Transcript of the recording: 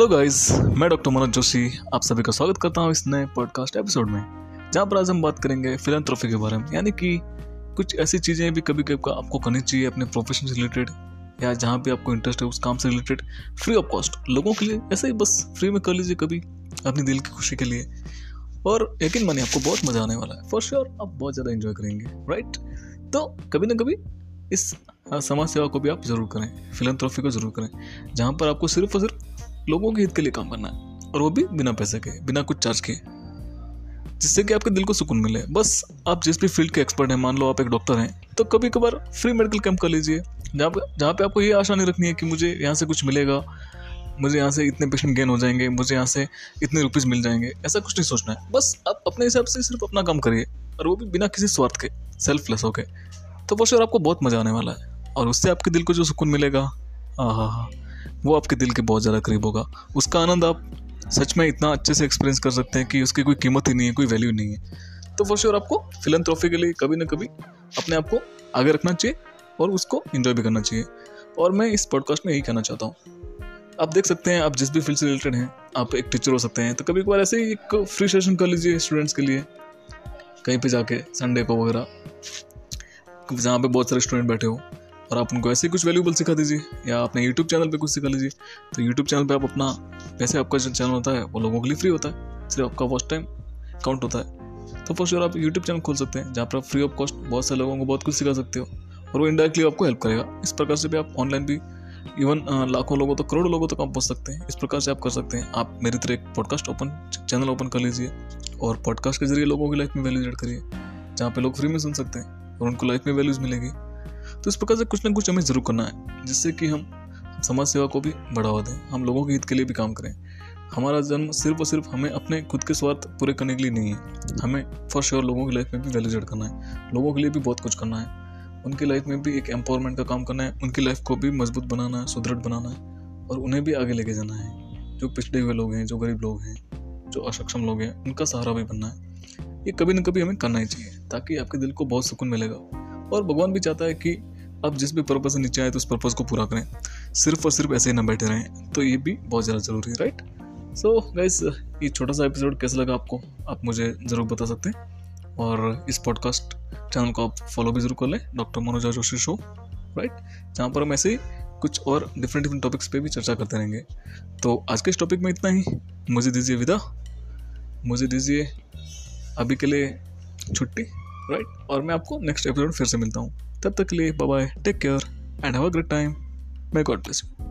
Hello guys मैं doctor Manoj Joshi आप सभी का स्वागत करता हूँ इस नए पॉडकास्ट एपिसोड में, जहाँ पर आज हम बात करेंगे फिलंथ्रॉफी के बारे में, यानी कि कुछ ऐसी चीज़ें भी कभी कभी आपको करनी चाहिए अपने प्रोफेशन से रिलेटेड या जहाँ भी आपको इंटरेस्ट है उस काम से रिलेटेड फ्री ऑफ़ कॉस्ट लोगों के लिए ऐसे ही बस फ्री में कर लीजिए कभी, अपनी दिल की खुशी के लिए। और यकीन मानिए, आपको बहुत मज़ा आने वाला है। फॉर श्योर आप बहुत ज़्यादा इन्जॉय करेंगे राइट तो कभी ना कभी इस समाज सेवा को भी आप ज़रूर करें फिलंथ्रॉफी को ज़रूर करें, जहाँ पर आपको सिर्फ़ और सिर्फ़ लोगों के हित के लिए काम करना है। और वो भी बिना पैसे के, बिना कुछ चार्ज के। जिससे कि आपके दिल को सुकून मिले। बस आप जिस भी फ़ील्ड के एक्सपर्ट हैं, मान लो आप एक डॉक्टर हैं तो कभी कभार फ्री मेडिकल कैंप कर लीजिए। जहाँ जहाँ पे आपको ये आशा नहीं रखनी है कि मुझे यहाँ से कुछ मिलेगा, मुझे यहाँ से इतने पेशेंट गेन हो जाएँगे, मुझे यहाँ से इतने रुपीज़ मिल जाएँगे, ऐसा कुछ नहीं सोचना है। बस आप अपने हिसाब से सिर्फ़ अपना काम करिए, और वो भी बिना किसी स्वार्थ के सेल्फलेस होके। तो वो श्योर आपको बहुत मज़ा आने वाला है, और उससे आपके दिल को जो सुकून मिलेगा हाँ हाँ हाँ वो आपके दिल के बहुत ज़्यादा करीब होगा। उसका आनंद आप सच में इतना अच्छे से एक्सपीरियंस कर सकते हैं कि उसकी कोई कीमत ही नहीं है, कोई वैल्यू नहीं है। तो फॉर श्योर आपको फिलन ट्रॉफी के लिए कभी ना कभी अपने आप को आगे रखना चाहिए और उसको इन्जॉय भी करना चाहिए। और मैं इस पॉडकास्ट में यही कहना चाहता हूँ। आप देख सकते हैं, आप जिस भी फ़ील्ड से रिलेटेड हैं, आप एक टीचर हो सकते हैं तो कभी कभार ऐसे ही एक फ्री सेशन कर लीजिए स्टूडेंट्स के लिए। कहीं पे जाके संडे को वगैरह, जहाँ पे बहुत सारे स्टूडेंट बैठे हो। और आप उनको ऐसे कुछ वैल्यूबल सिखा दीजिए या अपने यूट्यूब चैनल पर कुछ सिखा लीजिए। तो यूट्यूब चैनल पर आप अपना वैसे आपका जो चैनल होता है वो लोगों के लिए फ्री होता है। सिर्फ़ आपका वॉच टाइम काउंट होता है। तो फॉर श्योर आप यूट्यूब चैनल खोल सकते हैं जहाँ पर आप फ्री ऑफ़ कॉस्ट बहुत से लोगों को बहुत कुछ सिखा सकते हो। और वो इंडायरेक्टली आपको हेल्प करेगा। इस प्रकार से भी आप ऑनलाइन भी इवन लाखों लोगों तक तो, करोड़ों लोगों तक तो आप पहुँच सकते हैं। इस प्रकार से आप कर सकते हैं। आप मेरी तरह एक पॉडकास्ट ओपन चैनल ओपन कर लीजिए और पॉडकास्ट के ज़रिए लोगों की लाइफ में वैल्यू एड करिए जहाँ पे लोग फ्री में सुन सकते हैं और उनको लाइफ में वैल्यूज़ मिलेगी। तो इस प्रकार से कुछ ना कुछ हमें ज़रूर करना है, जिससे कि हम समाज सेवा को भी बढ़ावा दें, हम लोगों के हित के लिए भी काम करें। हमारा जन्म सिर्फ़ और सिर्फ़ हमें अपने खुद के स्वार्थ पूरे करने के लिए नहीं है, हमें फॉर श्योर लोगों की लाइफ में भी वैल्यू करना है, लोगों के लिए भी बहुत कुछ करना है। उनकी लाइफ में भी एक एम्पावरमेंट का काम करना है, उनकी लाइफ को भी मज़बूत बनाना है, सुदृढ़ बनाना है और उन्हें भी आगे लेके जाना है। जो पिछड़े हुए लोग हैं, जो गरीब लोग हैं, जो असक्षम लोग हैं, उनका सहारा भी बनना है। ये कभी ना कभी हमें करना ही चाहिए, ताकि आपके दिल को बहुत सुकून मिलेगा। और भगवान भी चाहता है कि आप जिस भी पर्पज से नीचे आए तो उस पर्पज़ को पूरा करें। सिर्फ़ और सिर्फ़ ऐसे ही ना बैठे रहें तो ये भी बहुत ज़्यादा ज़रूरी है राइट सो गाइस ये छोटा सा एपिसोड कैसा लगा आपको? आप मुझे ज़रूर बता सकते हैं। और इस पॉडकास्ट चैनल को आप फॉलो भी ज़रूर कर लें doctor Manoj Joshi show right जहाँ पर हम ऐसे ही कुछ और डिफरेंट डिफरेंट टॉपिक्स पे भी चर्चा करते रहेंगे। तो आज के इस टॉपिक में इतना ही। मुझे दीजिए विदा। मुझे दीजिए अभी के लिए छुट्टी राइट और मैं आपको नेक्स्ट एपिसोड फिर से मिलता हूँ। तब तक के लिए bye take care and have a great time may God bless you